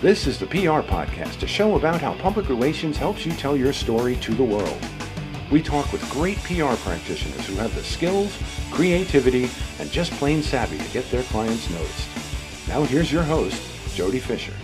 This is the PR Podcast, a show about how public relations helps you tell your story to the world. We talk with great PR practitioners who have the skills, creativity, and just plain savvy to get their clients noticed. Now here's your host, Jody Fisher.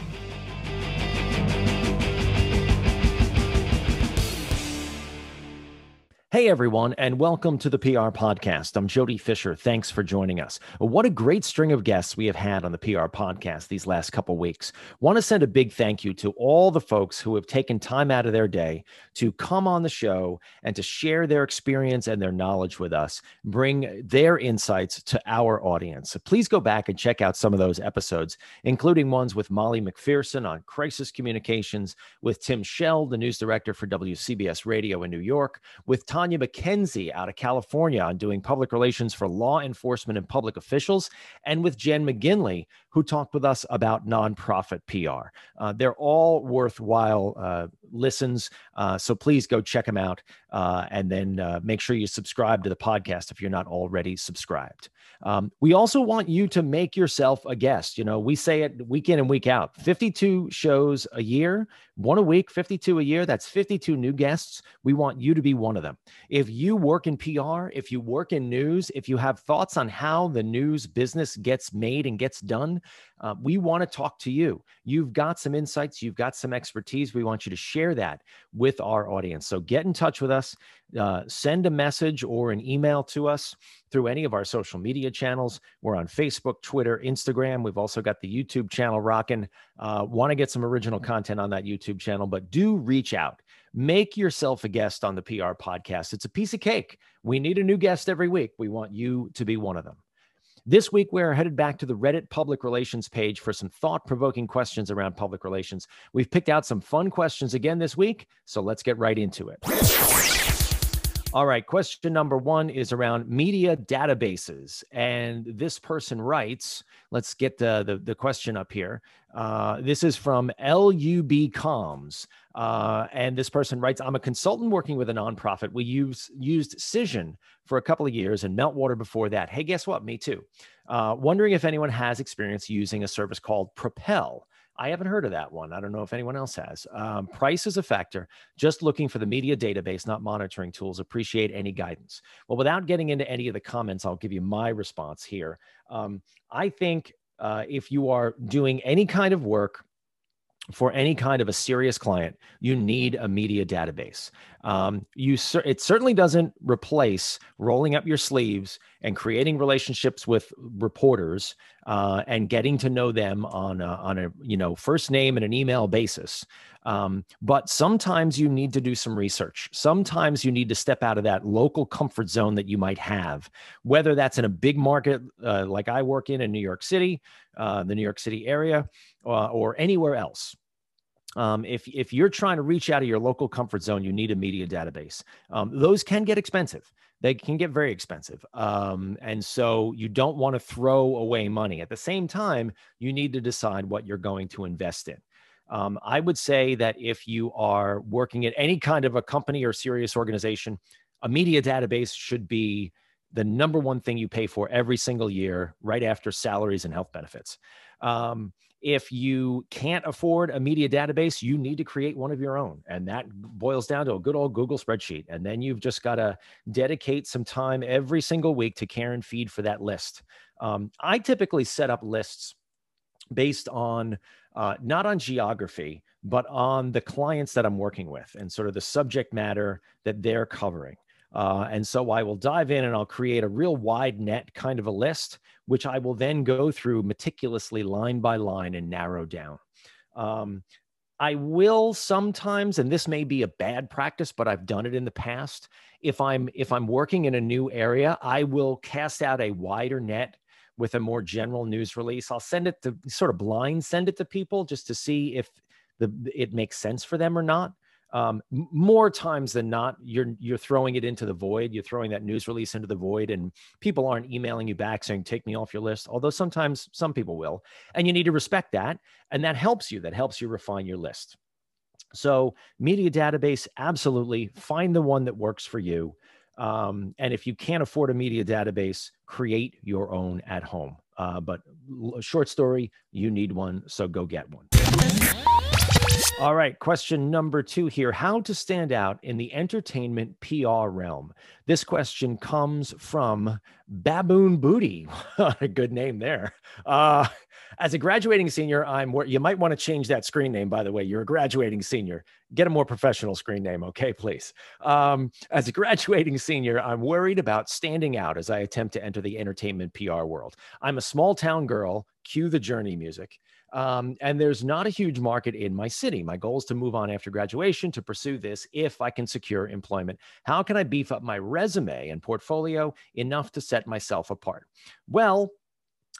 Hey, everyone, and welcome to the PR Podcast. I'm Jody Fisher. Thanks for joining us. What a great string of guests we have had on the PR Podcast these last couple weeks. Want to send a big thank you to all the folks who have taken time out of their day to come on the show and to share their experience and their knowledge with us, bring their insights to our audience. So please go back and check out some of those episodes, including ones with Molly McPherson on crisis communications, with Tim Scheld, the news director for WCBS Radio in New York, with Tom Tanya McKenzie out of California on doing public relations for law enforcement and public officials, and with Jen McGinley, who talked with us about nonprofit PR. Uh, they're all worthwhile uh, listens. Uh, so please go check them out uh, and then uh, make sure you subscribe to the podcast if you're not already subscribed. Um, we also want you to make yourself a guest. You know, we say it week in and week out 52 shows a year, one a week, 52 a year. That's 52 new guests. We want you to be one of them. If you work in PR, if you work in news, if you have thoughts on how the news business gets made and gets done, uh, we want to talk to you. You've got some insights, you've got some expertise. We want you to share that with our audience. So get in touch with us, uh, send a message or an email to us through any of our social media channels. We're on Facebook, Twitter, Instagram. We've also got the YouTube channel rocking. Uh, want to get some original content on that YouTube channel, but do reach out. Make yourself a guest on the PR podcast. It's a piece of cake. We need a new guest every week. We want you to be one of them. This week, we're headed back to the Reddit public relations page for some thought provoking questions around public relations. We've picked out some fun questions again this week, so let's get right into it. All right, question number one is around media databases. And this person writes, let's get the, the, the question up here. Uh, this is from LUB Comms. Uh, and this person writes, I'm a consultant working with a nonprofit. We use, used Cision for a couple of years and Meltwater before that. Hey, guess what? Me too. Uh, wondering if anyone has experience using a service called Propel. I haven't heard of that one. I don't know if anyone else has. Um, price is a factor. Just looking for the media database, not monitoring tools. Appreciate any guidance. Well, without getting into any of the comments, I'll give you my response here. Um, I think uh, if you are doing any kind of work for any kind of a serious client, you need a media database. Um, you it certainly doesn't replace rolling up your sleeves and creating relationships with reporters uh, and getting to know them on a, on a you know first name and an email basis. Um, but sometimes you need to do some research. Sometimes you need to step out of that local comfort zone that you might have, whether that's in a big market uh, like I work in in New York City, uh, the New York City area, uh, or anywhere else. Um, if if you're trying to reach out of your local comfort zone, you need a media database. Um, those can get expensive. They can get very expensive, um, and so you don't want to throw away money. At the same time, you need to decide what you're going to invest in. Um, I would say that if you are working at any kind of a company or serious organization, a media database should be the number one thing you pay for every single year, right after salaries and health benefits. Um, if you can't afford a media database, you need to create one of your own. And that boils down to a good old Google spreadsheet. And then you've just got to dedicate some time every single week to care and feed for that list. Um, I typically set up lists based on uh, not on geography, but on the clients that I'm working with and sort of the subject matter that they're covering. Uh, and so I will dive in and I'll create a real wide net kind of a list, which I will then go through meticulously line by line and narrow down. Um, I will sometimes, and this may be a bad practice, but I've done it in the past. If I'm if I'm working in a new area, I will cast out a wider net with a more general news release. I'll send it to sort of blind send it to people just to see if the it makes sense for them or not um, more times than not, you're you're throwing it into the void. You're throwing that news release into the void, and people aren't emailing you back saying "take me off your list." Although sometimes some people will, and you need to respect that, and that helps you. That helps you refine your list. So, media database, absolutely find the one that works for you. Um, and if you can't afford a media database, create your own at home. Uh, but short story, you need one, so go get one. All right, question number two here How to stand out in the entertainment PR realm? This question comes from Baboon Booty. a good name there. Uh, as a graduating senior, I'm you might want to change that screen name, by the way. You're a graduating senior. Get a more professional screen name, okay, please. Um, as a graduating senior, I'm worried about standing out as I attempt to enter the entertainment PR world. I'm a small town girl, cue the journey music. Um, and there's not a huge market in my city. My goal is to move on after graduation to pursue this if I can secure employment. How can I beef up my resume and portfolio enough to set myself apart? Well,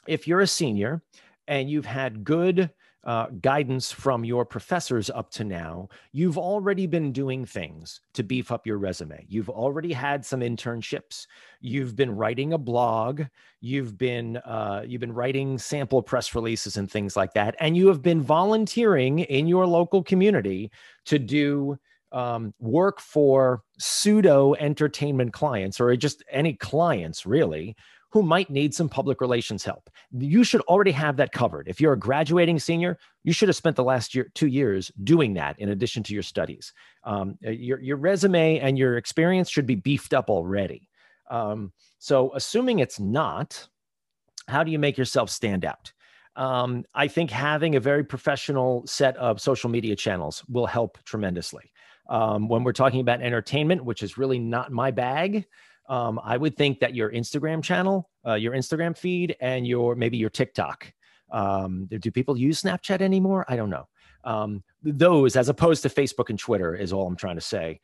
if you're a senior and you've had good uh, guidance from your professors up to now, you've already been doing things to beef up your resume. You've already had some internships. You've been writing a blog. You've been uh, you've been writing sample press releases and things like that, and you have been volunteering in your local community to do um, work for pseudo entertainment clients or just any clients really who might need some public relations help. You should already have that covered. If you're a graduating senior, you should have spent the last year, two years doing that in addition to your studies. Um, uh, your, your resume and your experience should be beefed up already. Um, so, assuming it's not, how do you make yourself stand out? Um, I think having a very professional set of social media channels will help tremendously. Um, when we're talking about entertainment, which is really not my bag, um, I would think that your Instagram channel, uh, your Instagram feed, and your maybe your TikTok. Um, do people use Snapchat anymore? I don't know. Um, those, as opposed to Facebook and Twitter, is all I'm trying to say,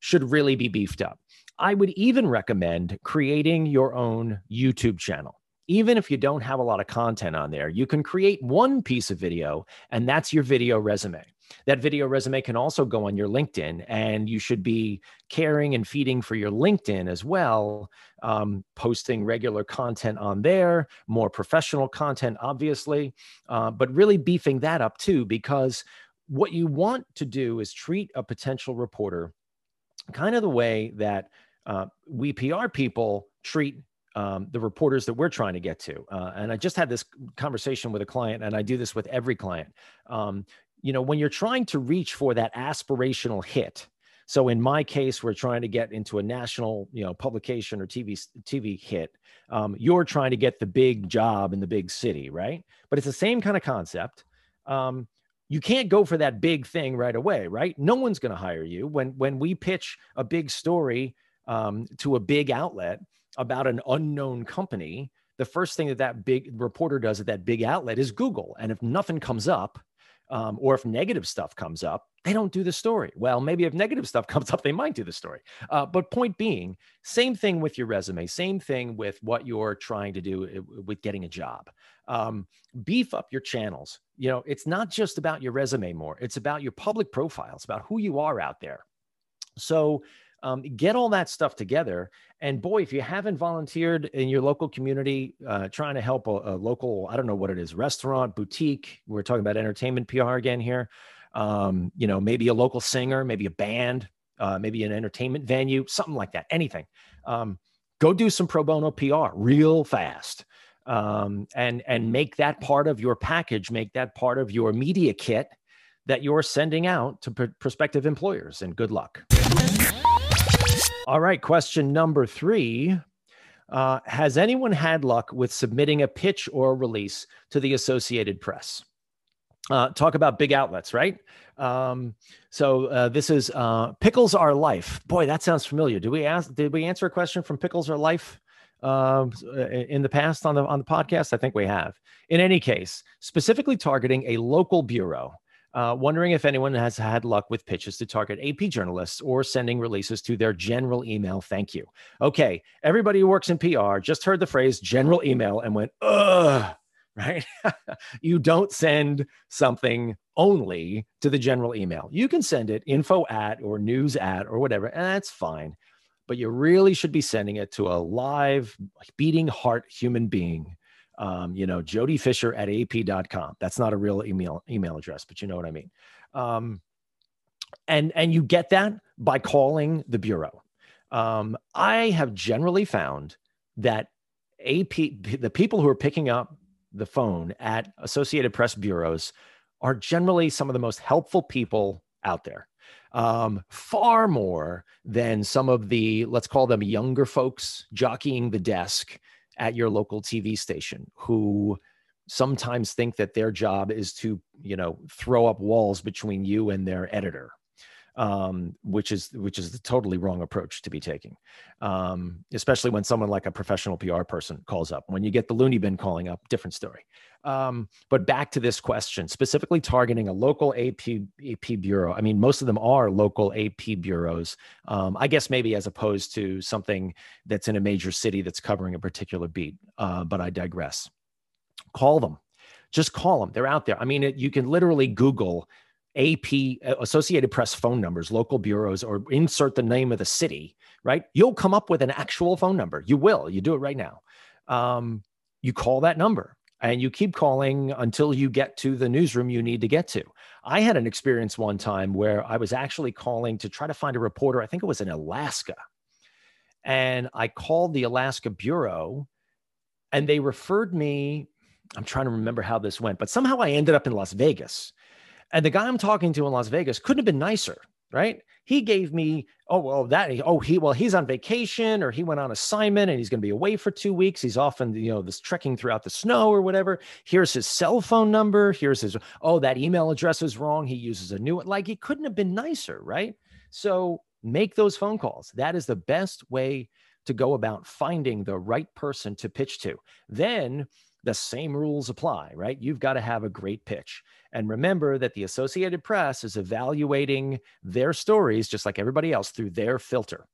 should really be beefed up. I would even recommend creating your own YouTube channel. Even if you don't have a lot of content on there, you can create one piece of video, and that's your video resume. That video resume can also go on your LinkedIn, and you should be caring and feeding for your LinkedIn as well, um, posting regular content on there, more professional content, obviously, uh, but really beefing that up too, because what you want to do is treat a potential reporter kind of the way that uh, we PR people treat um, the reporters that we're trying to get to. Uh, and I just had this conversation with a client, and I do this with every client. Um, you know, when you're trying to reach for that aspirational hit, so in my case, we're trying to get into a national, you know, publication or TV TV hit. Um, you're trying to get the big job in the big city, right? But it's the same kind of concept. Um, you can't go for that big thing right away, right? No one's going to hire you when when we pitch a big story um, to a big outlet about an unknown company. The first thing that that big reporter does at that big outlet is Google, and if nothing comes up, um, or if negative stuff comes up, they don't do the story. Well, maybe if negative stuff comes up, they might do the story. Uh, but point being, same thing with your resume, same thing with what you're trying to do uh, with getting a job. Um, beef up your channels. You know, it's not just about your resume more, it's about your public profiles, about who you are out there. So, um, get all that stuff together. And boy, if you haven't volunteered in your local community, uh, trying to help a, a, local, I don't know what it is, restaurant, boutique, we're talking about entertainment PR again here. Um, you know, maybe a local singer, maybe a band, uh, maybe an entertainment venue, something like that, anything. Um, go do some pro bono PR real fast. Um, and and make that part of your package, make that part of your media kit that you're sending out to pr- prospective employers. And good luck. All right, question number three. Uh, has anyone had luck with submitting a pitch or release to the Associated Press? Uh, talk about big outlets, right? Um, so uh, this is uh, Pickles Are Life. Boy, that sounds familiar. Did we ask? Did we answer a question from Pickles Are Life um, in the past on the on the podcast? I think we have. In any case, specifically targeting a local bureau. Uh, wondering if anyone has had luck with pitches to target AP journalists or sending releases to their general email. Thank you. Okay, everybody who works in PR just heard the phrase general email and went, ugh, right? you don't send something only to the general email. You can send it info at or news at or whatever, and that's fine. But you really should be sending it to a live, beating heart human being um, you know, Jody Fisher at ap.com. That's not a real email email address, but you know what I mean. Um, and and you get that by calling the bureau. Um, I have generally found that AP the people who are picking up the phone at Associated Press bureaus are generally some of the most helpful people out there. Um, far more than some of the, let's call them younger folks jockeying the desk at your local TV station who sometimes think that their job is to, you know, throw up walls between you and their editor um, which is which is the totally wrong approach to be taking, um, especially when someone like a professional PR person calls up. When you get the loony bin calling up, different story. Um, but back to this question, specifically targeting a local AP AP bureau. I mean, most of them are local AP bureaus. Um, I guess maybe as opposed to something that's in a major city that's covering a particular beat. Uh, but I digress. Call them just call them. They're out there. I mean, it, you can literally Google AP, uh, Associated Press phone numbers, local bureaus, or insert the name of the city, right? You'll come up with an actual phone number. You will. You do it right now. Um, you call that number and you keep calling until you get to the newsroom you need to get to. I had an experience one time where I was actually calling to try to find a reporter. I think it was in Alaska. And I called the Alaska Bureau and they referred me. I'm trying to remember how this went, but somehow I ended up in Las Vegas and the guy I'm talking to in Las Vegas couldn't have been nicer, right? He gave me, oh, well, that, oh, he, well, he's on vacation or he went on assignment and he's going to be away for two weeks. He's often, you know, this trekking throughout the snow or whatever. Here's his cell phone number. Here's his, oh, that email address is wrong. He uses a new one. Like he couldn't have been nicer, right? So make those phone calls. That is the best way to go about finding the right person to pitch to. Then the same rules apply, right? You've got to have a great pitch. And remember that the Associated Press is evaluating their stories, just like everybody else, through their filter.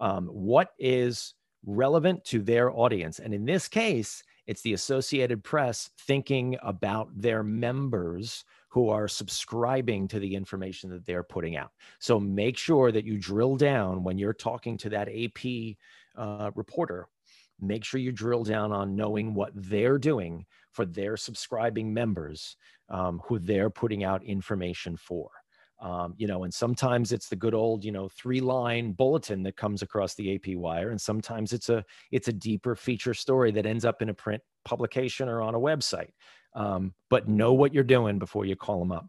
Um, what is relevant to their audience? And in this case, it's the Associated Press thinking about their members who are subscribing to the information that they're putting out. So make sure that you drill down when you're talking to that AP uh, reporter make sure you drill down on knowing what they're doing for their subscribing members um, who they're putting out information for. Um, you know, and sometimes it's the good old, you know, three line bulletin that comes across the AP wire, and sometimes it's a it's a deeper feature story that ends up in a print publication or on a website. Um, but know what you're doing before you call them up.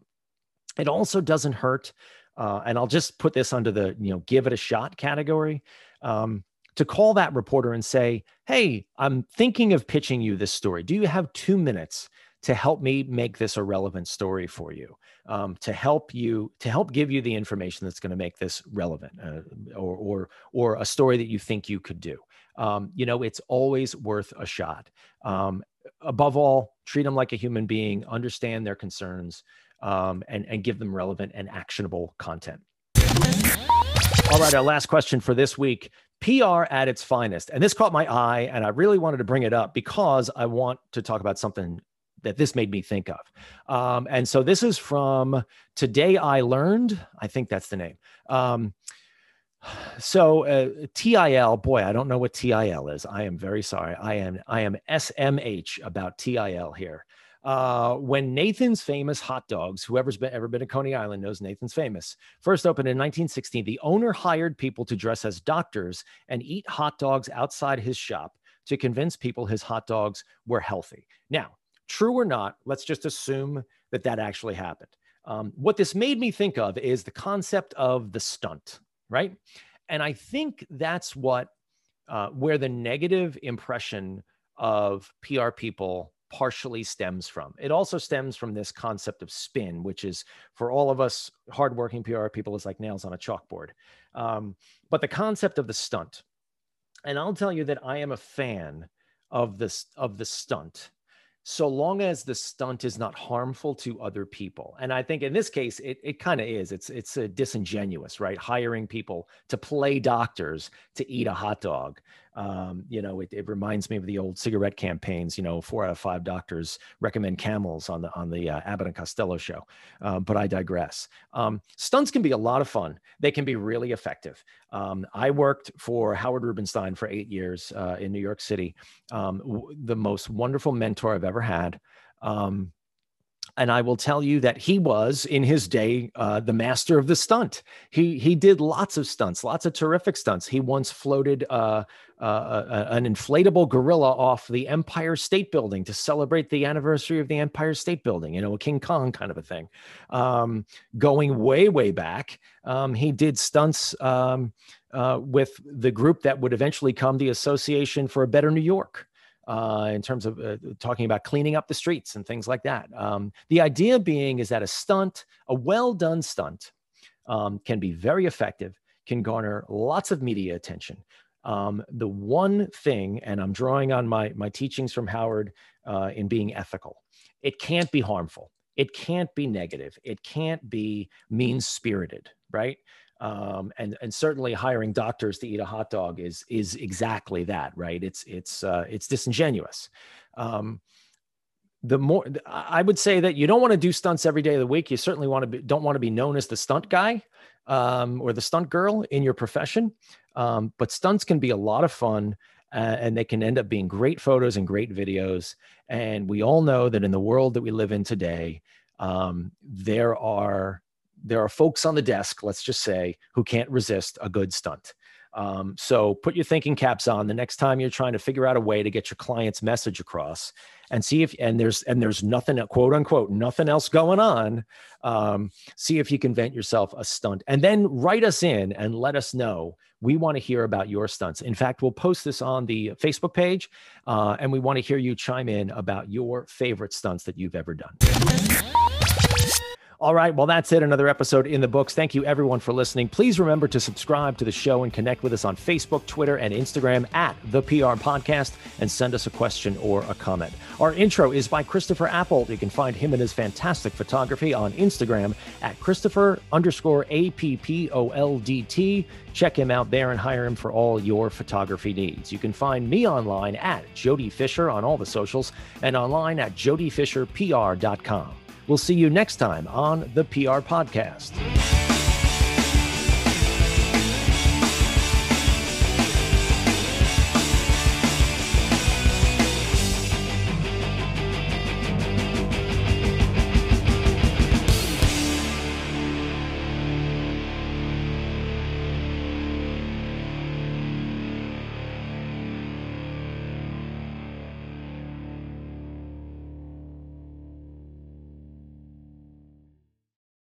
It also doesn't hurt, uh, and I'll just put this under the you know give it a shot category. Um, to call that reporter and say, Hey, I'm thinking of pitching you this story. Do you have two minutes to help me make this a relevant story for you? Um, to help you, to help give you the information that's going to make this relevant uh, or, or, or a story that you think you could do. Um, you know, it's always worth a shot. Um, above all, treat them like a human being, understand their concerns, um, and, and give them relevant and actionable content. All right, our last question for this week PR at its finest. And this caught my eye, and I really wanted to bring it up because I want to talk about something that this made me think of. Um, and so this is from Today I Learned. I think that's the name. Um, so uh, TIL, boy, I don't know what TIL is. I am very sorry. I am I am SMH about TIL here. Uh, when Nathan's famous hot dogs, whoever's been, ever been to Coney Island knows Nathan's famous, first opened in 1916, the owner hired people to dress as doctors and eat hot dogs outside his shop to convince people his hot dogs were healthy. Now, true or not, let's just assume that that actually happened. Um, what this made me think of is the concept of the stunt, right? And I think that's what, uh, where the negative impression of PR people partially stems from. It also stems from this concept of spin, which is for all of us hardworking PR people is like nails on a chalkboard. Um, but the concept of the stunt, and I'll tell you that I am a fan of this of the stunt so long as the stunt is not harmful to other people and i think in this case it, it kind of is it's it's a disingenuous right hiring people to play doctors to eat a hot dog um, you know, it, it, reminds me of the old cigarette campaigns. You know, four out of five doctors recommend Camels on the on the uh, Abbott and Costello show. Uh, but I digress. Um, stunts can be a lot of fun. They can be really effective. Um, I worked for Howard Rubenstein for eight years uh, in New York City. Um, w- the most wonderful mentor I've ever had. Um, and I will tell you that he was in his day uh, the master of the stunt. He he did lots of stunts, lots of terrific stunts. He once floated uh, uh, uh an inflatable gorilla off the Empire State Building to celebrate the anniversary of the Empire State Building. You know, a King Kong kind of a thing. Um, going way way back, um, he did stunts. Um, uh, with the group that would eventually come the Association for a Better New York uh, in terms of uh, talking about cleaning up the streets and things like that. Um, the idea being is that a stunt, a well done stunt, um, can be very effective, can garner lots of media attention. Um, the one thing, and I'm drawing on my, my teachings from Howard uh, in being ethical, it can't be harmful. It can't be negative. It can't be mean spirited, right? Um, and and certainly hiring doctors to eat a hot dog is is exactly that, right? It's it's uh, it's disingenuous. Um, the more I would say that you don't want to do stunts every day of the week. You certainly want to be, don't want to be known as the stunt guy um, or the stunt girl in your profession. Um, but stunts can be a lot of fun. Uh, and they can end up being great photos and great videos. And we all know that in the world that we live in today, um, there are there are folks on the desk, let's just say, who can't resist a good stunt. Um, so put your thinking caps on. The next time you're trying to figure out a way to get your client's message across and see if and there's and there's nothing quote unquote nothing else going on um, see if you can vent yourself a stunt. And then write us in and let us know. We want to hear about your stunts. In fact we'll post this on the facebook page uh, and we want to hear you chime in about your favorite stunts that you've ever done all right. Well, that's it. Another episode in the books. Thank you, everyone, for listening. Please remember to subscribe to the show and connect with us on Facebook, Twitter, and Instagram at the PR Podcast and send us a question or a comment. Our intro is by Christopher Appoldt. You can find him and his fantastic photography on Instagram at Christopher underscore A P P O L D T. Check him out there and hire him for all your photography needs. You can find me online at Jody Fisher on all the socials and online at jodyfisherpr.com. We'll see you next time on the PR Podcast.